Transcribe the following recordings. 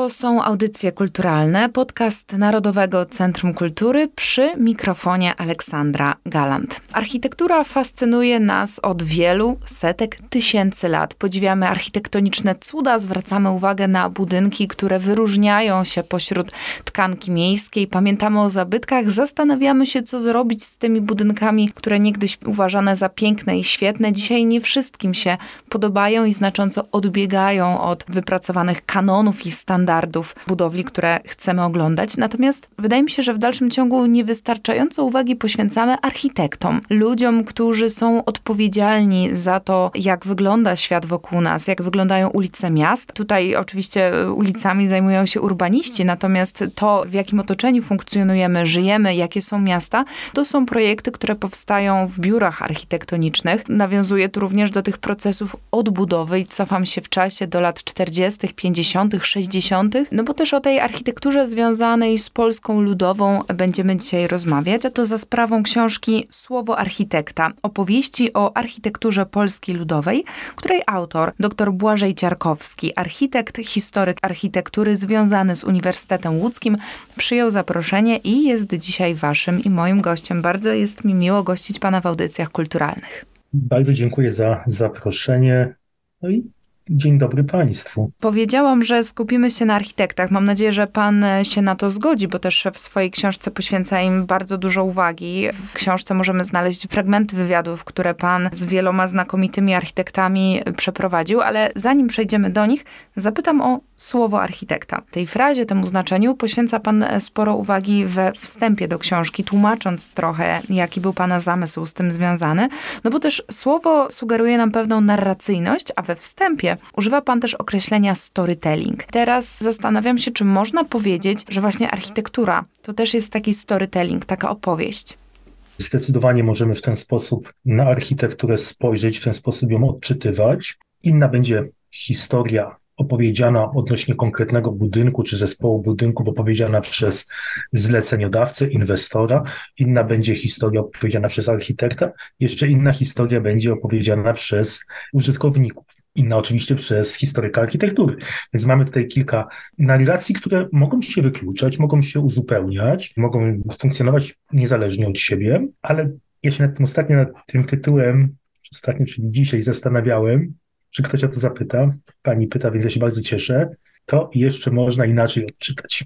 To są audycje kulturalne, podcast Narodowego Centrum Kultury przy mikrofonie Aleksandra Galant. Architektura fascynuje nas od wielu setek tysięcy lat. Podziwiamy architektoniczne cuda, zwracamy uwagę na budynki, które wyróżniają się pośród tkanki miejskiej. Pamiętamy o zabytkach, zastanawiamy się, co zrobić z tymi budynkami, które niegdyś uważane za piękne i świetne. Dzisiaj nie wszystkim się podobają i znacząco odbiegają od wypracowanych kanonów i standardów budowli, które chcemy oglądać. Natomiast wydaje mi się, że w dalszym ciągu niewystarczająco uwagi poświęcamy architektom, ludziom, którzy są odpowiedzialni za to, jak wygląda świat wokół nas, jak wyglądają ulice miast. Tutaj oczywiście ulicami zajmują się urbaniści, natomiast to, w jakim otoczeniu funkcjonujemy, żyjemy, jakie są miasta, to są projekty, które powstają w biurach architektonicznych. Nawiązuję tu również do tych procesów odbudowy i cofam się w czasie do lat 40., 50., 60 no bo też o tej architekturze związanej z Polską Ludową będziemy dzisiaj rozmawiać, a to za sprawą książki Słowo Architekta, opowieści o architekturze Polski Ludowej, której autor, dr Błażej Ciarkowski, architekt, historyk architektury związany z Uniwersytetem Łódzkim, przyjął zaproszenie i jest dzisiaj waszym i moim gościem. Bardzo jest mi miło gościć pana w audycjach kulturalnych. Bardzo dziękuję za zaproszenie. No i Dzień dobry Państwu. Powiedziałam, że skupimy się na architektach. Mam nadzieję, że Pan się na to zgodzi, bo też w swojej książce poświęca im bardzo dużo uwagi. W książce możemy znaleźć fragmenty wywiadów, które Pan z wieloma znakomitymi architektami przeprowadził, ale zanim przejdziemy do nich, zapytam o słowo architekta. Tej frazie, temu znaczeniu poświęca Pan sporo uwagi we wstępie do książki, tłumacząc trochę, jaki był Pana zamysł z tym związany. No bo też słowo sugeruje nam pewną narracyjność, a we wstępie używa Pan też określenia storytelling. Teraz zastanawiam się, czy można powiedzieć, że właśnie architektura to też jest taki storytelling, taka opowieść. Zdecydowanie możemy w ten sposób na architekturę spojrzeć, w ten sposób ją odczytywać. Inna będzie historia opowiedziana odnośnie konkretnego budynku czy zespołu budynków, opowiedziana przez zleceniodawcę, inwestora, inna będzie historia opowiedziana przez architekta, jeszcze inna historia będzie opowiedziana przez użytkowników, inna oczywiście przez historyka architektury. Więc mamy tutaj kilka narracji, które mogą się wykluczać, mogą się uzupełniać, mogą funkcjonować niezależnie od siebie, ale ja się nad tym ostatnio nad tym tytułem, ostatnio, czyli dzisiaj zastanawiałem, czy ktoś o to zapyta. Pani pyta, więc ja się bardzo cieszę. To jeszcze można inaczej odczytać.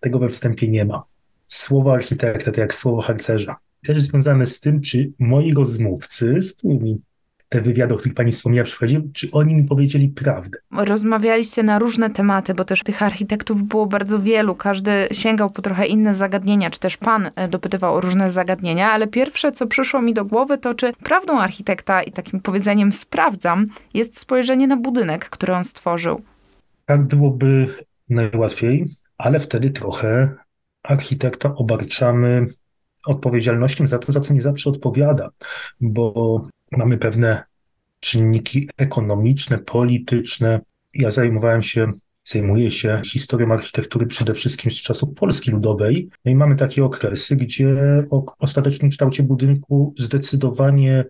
Tego we wstępie nie ma. Słowo architekta to jak słowo harcerza. Też związane z tym, czy moi rozmówcy, z którymi te wywiady, o których pani wspomniała, przeprowadziłem, czy oni mi powiedzieli prawdę. Rozmawialiście na różne tematy, bo też tych architektów było bardzo wielu. Każdy sięgał po trochę inne zagadnienia, czy też pan e, dopytywał o różne zagadnienia, ale pierwsze, co przyszło mi do głowy, to czy prawdą architekta i takim powiedzeniem sprawdzam, jest spojrzenie na budynek, który on stworzył. Tak byłoby najłatwiej, ale wtedy trochę architekta obarczamy odpowiedzialnością za to, za co nie zawsze odpowiada, bo mamy pewne czynniki ekonomiczne, polityczne. Ja zajmowałem się, zajmuję się historią architektury przede wszystkim z czasów Polski Ludowej. No i mamy takie okresy, gdzie o ostatecznym kształcie budynku zdecydowanie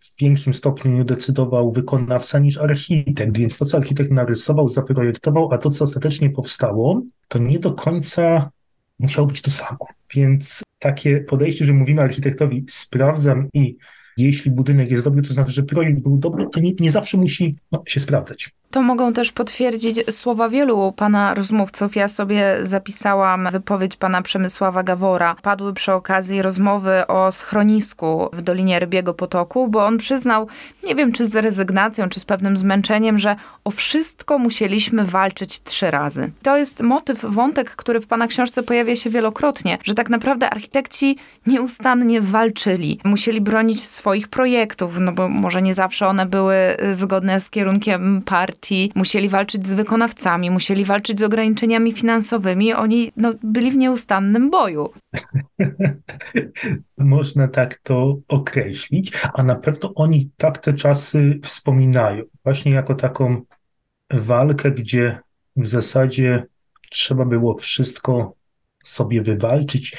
w większym stopniu decydował wykonawca niż architekt, więc to, co architekt narysował, zaprojektował, a to, co ostatecznie powstało, to nie do końca musiało być to samo. Więc takie podejście, że mówimy architektowi, sprawdzam i jeśli budynek jest dobry, to znaczy, że projekt był dobry, to nie, nie zawsze musi no, się sprawdzać. To mogą też potwierdzić słowa wielu pana rozmówców. Ja sobie zapisałam wypowiedź pana Przemysława Gawora. Padły przy okazji rozmowy o schronisku w Dolinie Rybiego Potoku, bo on przyznał, nie wiem czy z rezygnacją, czy z pewnym zmęczeniem, że o wszystko musieliśmy walczyć trzy razy. To jest motyw, wątek, który w pana książce pojawia się wielokrotnie, że tak naprawdę architekci nieustannie walczyli. Musieli bronić swoich projektów, no bo może nie zawsze one były zgodne z kierunkiem partii, musieli walczyć z wykonawcami, musieli walczyć z ograniczeniami finansowymi. Oni no, byli w nieustannym boju. Można tak to określić, a na pewno oni tak te czasy wspominają. Właśnie jako taką walkę, gdzie w zasadzie trzeba było wszystko sobie wywalczyć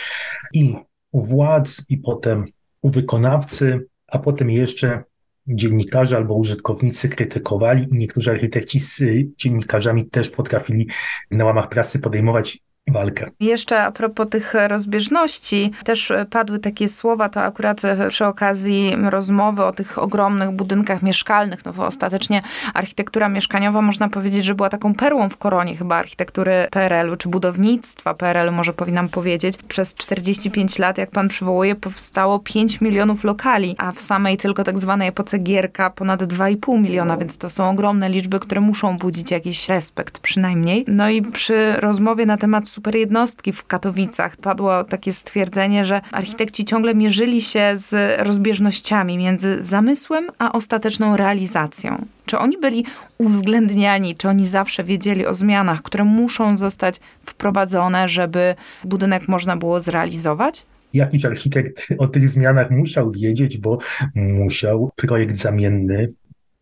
i u władz, i potem u wykonawcy, a potem jeszcze dziennikarze albo użytkownicy krytykowali i niektórzy architekci z dziennikarzami też potrafili na łamach prasy podejmować walkę. Jeszcze a propos tych rozbieżności, też padły takie słowa, to akurat przy okazji rozmowy o tych ogromnych budynkach mieszkalnych, no bo ostatecznie architektura mieszkaniowa można powiedzieć, że była taką perłą w koronie chyba architektury PRL-u, czy budownictwa PRL-u, może powinnam powiedzieć. Przez 45 lat, jak pan przywołuje, powstało 5 milionów lokali, a w samej tylko tak zwanej epoce Gierka ponad 2,5 miliona, więc to są ogromne liczby, które muszą budzić jakiś respekt przynajmniej. No i przy rozmowie na temat super jednostki w Katowicach padło takie stwierdzenie, że architekci ciągle mierzyli się z rozbieżnościami między zamysłem a ostateczną realizacją. Czy oni byli uwzględniani, czy oni zawsze wiedzieli o zmianach, które muszą zostać wprowadzone, żeby budynek można było zrealizować? Jakiś architekt o tych zmianach musiał wiedzieć, bo musiał projekt zamienny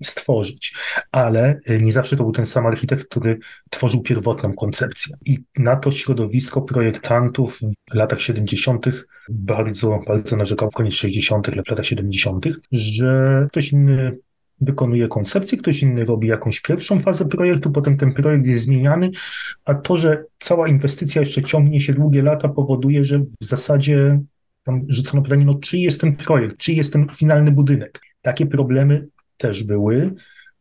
stworzyć, ale nie zawsze to był ten sam architekt, który tworzył pierwotną koncepcję. I na to środowisko projektantów w latach 70. bardzo, bardzo narzekał w koniec 60., w latach 70., że ktoś inny wykonuje koncepcję, ktoś inny robi jakąś pierwszą fazę projektu, potem ten projekt jest zmieniany, a to, że cała inwestycja jeszcze ciągnie się długie lata, powoduje, że w zasadzie tam rzucono pytanie, no czy jest ten projekt, czy jest ten finalny budynek. Takie problemy też były,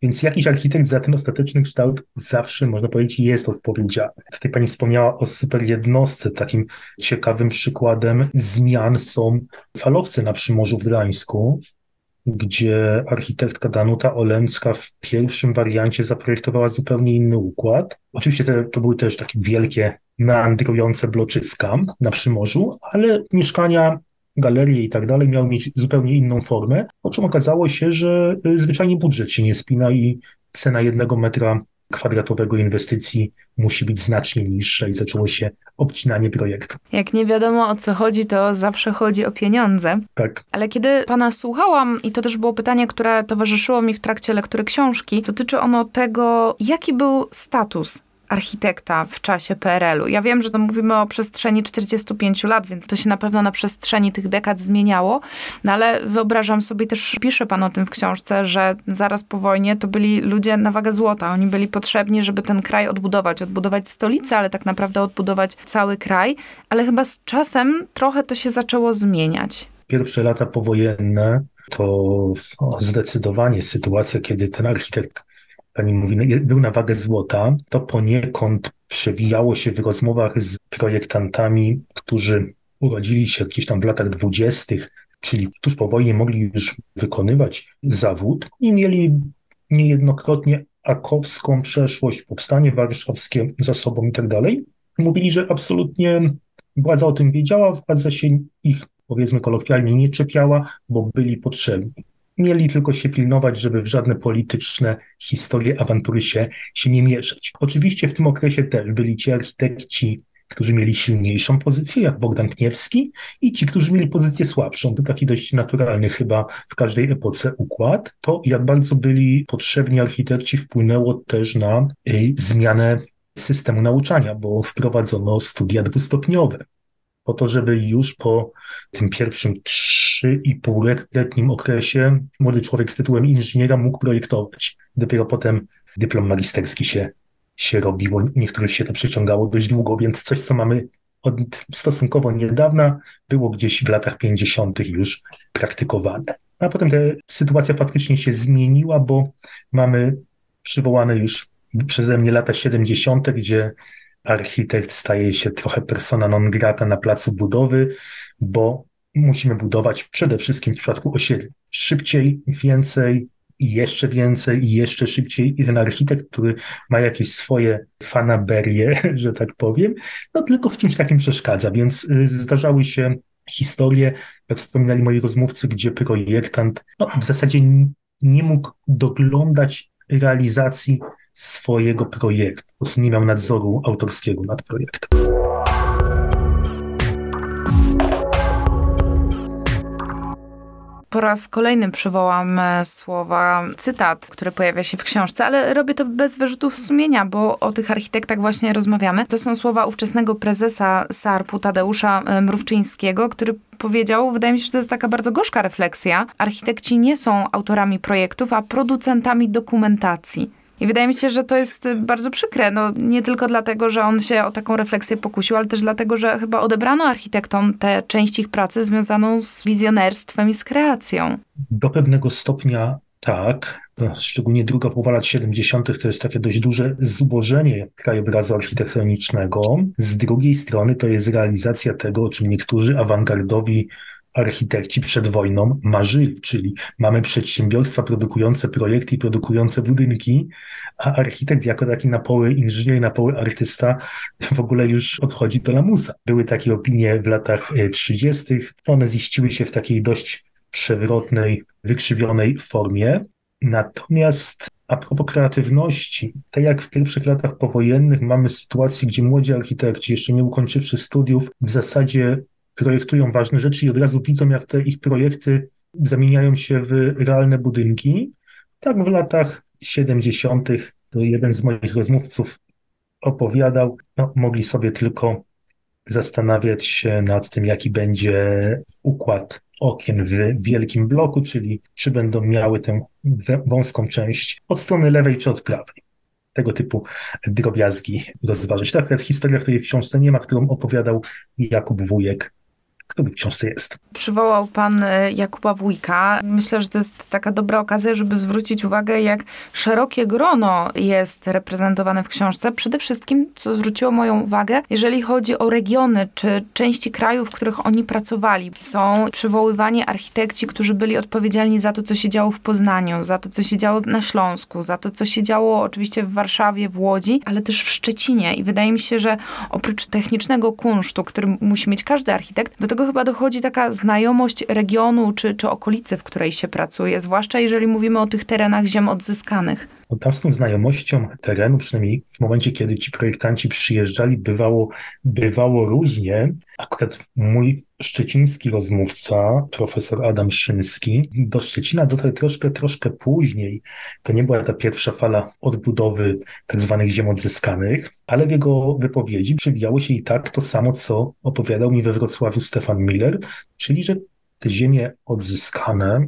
więc jakiś architekt za ten ostateczny kształt zawsze, można powiedzieć, jest odpowiedzialny. Tutaj pani wspomniała o super jednostce. Takim ciekawym przykładem zmian są falowce na Przymorzu w Gdańsku, gdzie architektka Danuta Olęcka w pierwszym wariancie zaprojektowała zupełnie inny układ. Oczywiście te, to były też takie wielkie, meandrujące bloczyska na Przymorzu, ale mieszkania galerie i tak dalej miały mieć zupełnie inną formę, po czym okazało się, że y, zwyczajnie budżet się nie spina i cena jednego metra kwadratowego inwestycji musi być znacznie niższa i zaczęło się obcinanie projektu. Jak nie wiadomo o co chodzi, to zawsze chodzi o pieniądze. Tak. Ale kiedy pana słuchałam, i to też było pytanie, które towarzyszyło mi w trakcie lektury książki, dotyczy ono tego, jaki był status architekta w czasie PRL-u. Ja wiem, że to mówimy o przestrzeni 45 lat, więc to się na pewno na przestrzeni tych dekad zmieniało, no ale wyobrażam sobie, też pisze pan o tym w książce, że zaraz po wojnie to byli ludzie na wagę złota. Oni byli potrzebni, żeby ten kraj odbudować, odbudować stolicę, ale tak naprawdę odbudować cały kraj, ale chyba z czasem trochę to się zaczęło zmieniać. Pierwsze lata powojenne to zdecydowanie sytuacja, kiedy ten architekt pani mówi, no, był na wagę złota, to poniekąd przewijało się w rozmowach z projektantami, którzy urodzili się gdzieś tam w latach dwudziestych, czyli tuż po wojnie mogli już wykonywać zawód i mieli niejednokrotnie akowską przeszłość, powstanie warszawskie za sobą i tak dalej. Mówili, że absolutnie władza o tym wiedziała, władza się ich, powiedzmy kolokwialnie, nie czepiała, bo byli potrzebni. Mieli tylko się pilnować, żeby w żadne polityczne historie, awantury się, się nie mieszać. Oczywiście w tym okresie też byli ci architekci, którzy mieli silniejszą pozycję, jak Bogdan Kniewski, i ci, którzy mieli pozycję słabszą. To taki dość naturalny chyba w każdej epoce układ. To, jak bardzo byli potrzebni architekci, wpłynęło też na y, zmianę systemu nauczania, bo wprowadzono studia dwustopniowe po to, żeby już po tym pierwszym trzy i półletnim okresie młody człowiek z tytułem inżyniera mógł projektować. Dopiero potem dyplom magisterski się, się robiło, niektórych się to przeciągało dość długo, więc coś, co mamy od stosunkowo niedawna, było gdzieś w latach 50. już praktykowane. A potem ta sytuacja faktycznie się zmieniła, bo mamy przywołane już przeze mnie lata 70., gdzie architekt staje się trochę persona non grata na placu budowy, bo musimy budować przede wszystkim w przypadku osiedli szybciej, więcej i jeszcze więcej i jeszcze szybciej i ten architekt, który ma jakieś swoje fanaberie, że tak powiem, no tylko w czymś takim przeszkadza, więc y, zdarzały się historie, jak wspominali moi rozmówcy, gdzie projektant no, w zasadzie nie mógł doglądać realizacji swojego projektu. Po prostu nie miał nadzoru autorskiego nad projektem. Po raz kolejny przywołam e, słowa, cytat, który pojawia się w książce, ale robię to bez wyrzutów sumienia, bo o tych architektach właśnie rozmawiamy. To są słowa ówczesnego prezesa SARP-u Tadeusza e, Mrówczyńskiego, który powiedział, wydaje mi się, że to jest taka bardzo gorzka refleksja. Architekci nie są autorami projektów, a producentami dokumentacji. I wydaje mi się, że to jest bardzo przykre. No, nie tylko dlatego, że on się o taką refleksję pokusił, ale też dlatego, że chyba odebrano architektom tę część ich pracy związaną z wizjonerstwem i z kreacją. Do pewnego stopnia tak. Szczególnie druga połowa lat 70. to jest takie dość duże zubożenie krajobrazu architektonicznego. Z drugiej strony to jest realizacja tego, o czym niektórzy awangardowi architekci przed wojną marzyli, czyli mamy przedsiębiorstwa produkujące projekty i produkujące budynki, a architekt jako taki na poły inżynier, na poły artysta w ogóle już odchodzi do lamusa. Były takie opinie w latach 30., e, one ziściły się w takiej dość przewrotnej, wykrzywionej formie. Natomiast a propos kreatywności, tak jak w pierwszych latach powojennych mamy sytuację, gdzie młodzi architekci, jeszcze nie ukończywszy studiów, w zasadzie projektują ważne rzeczy i od razu widzą, jak te ich projekty zamieniają się w realne budynki. Tak w latach 70. to jeden z moich rozmówców opowiadał, no, mogli sobie tylko zastanawiać się nad tym, jaki będzie układ okien w wielkim bloku, czyli czy będą miały tę wąską część od strony lewej czy od prawej. Tego typu drobiazgi rozważyć. Taka jest historia, której w książce nie ma, którą opowiadał Jakub Wujek który w książce jest. Przywołał pan e, Jakuba Wójka. Myślę, że to jest taka dobra okazja, żeby zwrócić uwagę, jak szerokie grono jest reprezentowane w książce. Przede wszystkim, co zwróciło moją uwagę, jeżeli chodzi o regiony czy części kraju, w których oni pracowali. Są przywoływani architekci, którzy byli odpowiedzialni za to, co się działo w Poznaniu, za to, co się działo na Śląsku, za to, co się działo oczywiście w Warszawie, w Łodzi, ale też w Szczecinie. I wydaje mi się, że oprócz technicznego kunsztu, który musi mieć każdy architekt, do tego chyba dochodzi taka znajomość regionu czy, czy okolicy, w której się pracuje, zwłaszcza jeżeli mówimy o tych terenach ziem odzyskanych. Tą znajomością terenu, przynajmniej w momencie, kiedy ci projektanci przyjeżdżali, bywało, bywało różnie. Akurat mój szczeciński rozmówca, profesor Adam Szymski, do Szczecina dotarł troszkę, troszkę później. To nie była ta pierwsza fala odbudowy tak zwanych ziem odzyskanych, ale w jego wypowiedzi przewijało się i tak to samo, co opowiadał mi we Wrocławiu Stefan Miller, czyli że te ziemie odzyskane,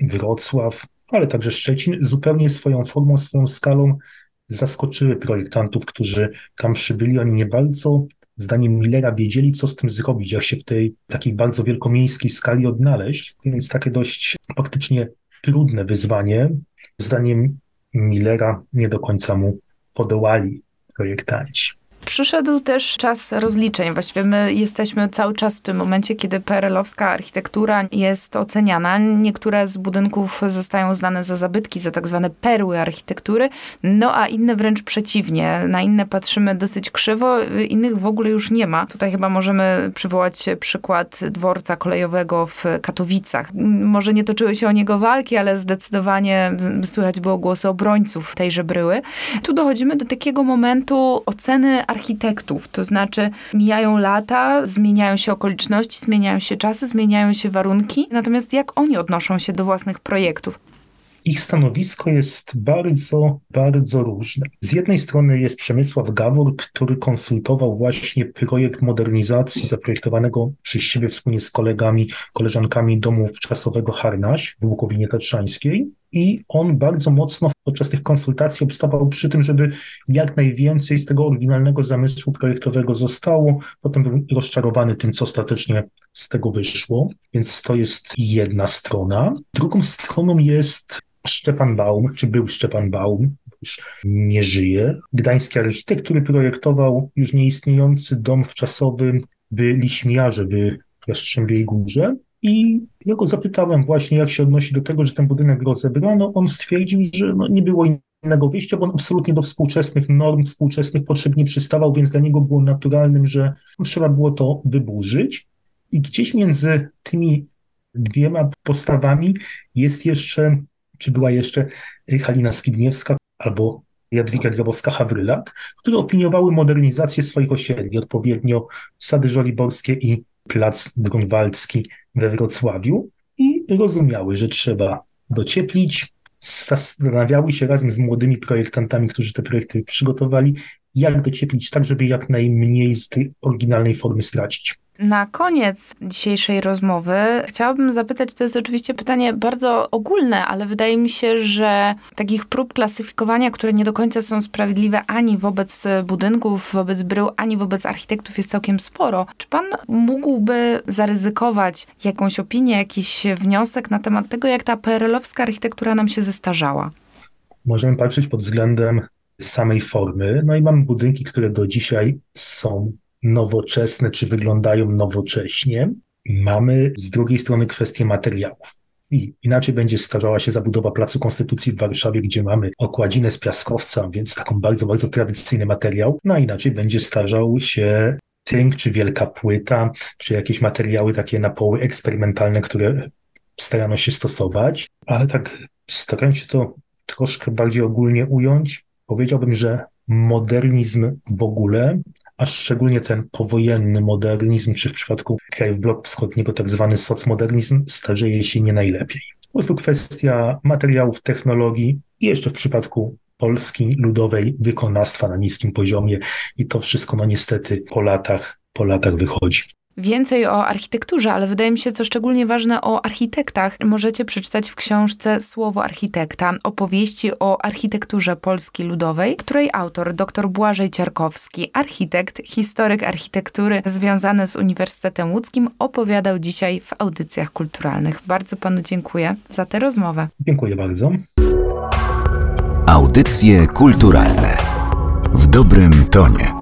Wrocław, ale także Szczecin zupełnie swoją formą, swoją skalą zaskoczyły projektantów, którzy tam przybyli. Oni nie bardzo, zdaniem Millera, wiedzieli, co z tym zrobić, jak się w tej takiej bardzo wielkomiejskiej skali odnaleźć. Więc takie dość faktycznie trudne wyzwanie. Zdaniem Millera nie do końca mu podołali projektanci. Przyszedł też czas rozliczeń. Właściwie my jesteśmy cały czas w tym momencie, kiedy PRL-owska architektura jest oceniana. Niektóre z budynków zostają uznane za zabytki, za tak zwane perły architektury, no a inne wręcz przeciwnie. Na inne patrzymy dosyć krzywo, innych w ogóle już nie ma. Tutaj chyba możemy przywołać przykład dworca kolejowego w Katowicach. Może nie toczyły się o niego walki, ale zdecydowanie słychać było głosy obrońców tejże bryły. Tu dochodzimy do takiego momentu oceny architektów. To znaczy, mijają lata, zmieniają się okoliczności, zmieniają się czasy, zmieniają się warunki. Natomiast jak oni odnoszą się do własnych projektów? Ich stanowisko jest bardzo, bardzo różne. Z jednej strony jest Przemysław Gawor, który konsultował właśnie projekt modernizacji zaprojektowanego przez siebie wspólnie z kolegami, koleżankami domu czasowego Harnaś w Łukowinie Tatrzańskiej i on bardzo mocno podczas tych konsultacji obstawał przy tym, żeby jak najwięcej z tego oryginalnego zamysłu projektowego zostało. Potem był rozczarowany tym, co ostatecznie z tego wyszło, więc to jest jedna strona. Drugą stroną jest Szczepan Baum, czy był Szczepan Baum, już nie żyje. Gdański architekt, który projektował już nieistniejący dom wczasowy w Liśmiarze, w Jastrzębiej Górze. I ja go zapytałem właśnie, jak się odnosi do tego, że ten budynek rozebrano. On stwierdził, że no nie było innego wyjścia, bo on absolutnie do współczesnych norm, współczesnych potrzeb nie przystawał, więc dla niego było naturalnym, że trzeba było to wyburzyć. I gdzieś między tymi dwiema postawami jest jeszcze, czy była jeszcze Halina Skibniewska albo Jadwiga Grabowska-Hawrylak, które opiniowały modernizację swoich osiedli, odpowiednio Sady Żoliborskie i Plac Grunwaldzki we Wrocławiu. I rozumiały, że trzeba docieplić, zastanawiały się razem z młodymi projektantami, którzy te projekty przygotowali, jak docieplić tak, żeby jak najmniej z tej oryginalnej formy stracić. Na koniec dzisiejszej rozmowy chciałabym zapytać, to jest oczywiście pytanie bardzo ogólne, ale wydaje mi się, że takich prób klasyfikowania, które nie do końca są sprawiedliwe ani wobec budynków, wobec brył, ani wobec architektów jest całkiem sporo. Czy pan mógłby zaryzykować jakąś opinię, jakiś wniosek na temat tego, jak ta PRL-owska architektura nam się zestarzała? Możemy patrzeć pod względem samej formy, no i mamy budynki, które do dzisiaj są nowoczesne, czy wyglądają nowocześnie. Mamy z drugiej strony kwestię materiałów. I inaczej będzie starzała się zabudowa Placu Konstytucji w Warszawie, gdzie mamy okładzinę z piaskowca, więc taką bardzo, bardzo tradycyjny materiał. No a inaczej będzie starzał się tynk, czy wielka płyta, czy jakieś materiały takie na poły eksperymentalne, które starano się stosować. Ale tak starając się to troszkę bardziej ogólnie ująć, powiedziałbym, że modernizm w ogóle a szczególnie ten powojenny modernizm, czy w przypadku krajów bloku wschodniego tak zwany socmodernizm, starzeje się nie najlepiej. Po prostu kwestia materiałów, technologii i jeszcze w przypadku Polski ludowej wykonawstwa na niskim poziomie i to wszystko no niestety po latach, po latach wychodzi. Więcej o architekturze, ale wydaje mi się, co szczególnie ważne o architektach, możecie przeczytać w książce Słowo Architekta, opowieści o architekturze Polski Ludowej, której autor dr Błażej Ciarkowski, architekt, historyk architektury związany z Uniwersytetem Łódzkim, opowiadał dzisiaj w audycjach kulturalnych. Bardzo panu dziękuję za tę rozmowę. Dziękuję bardzo. Audycje kulturalne w dobrym tonie.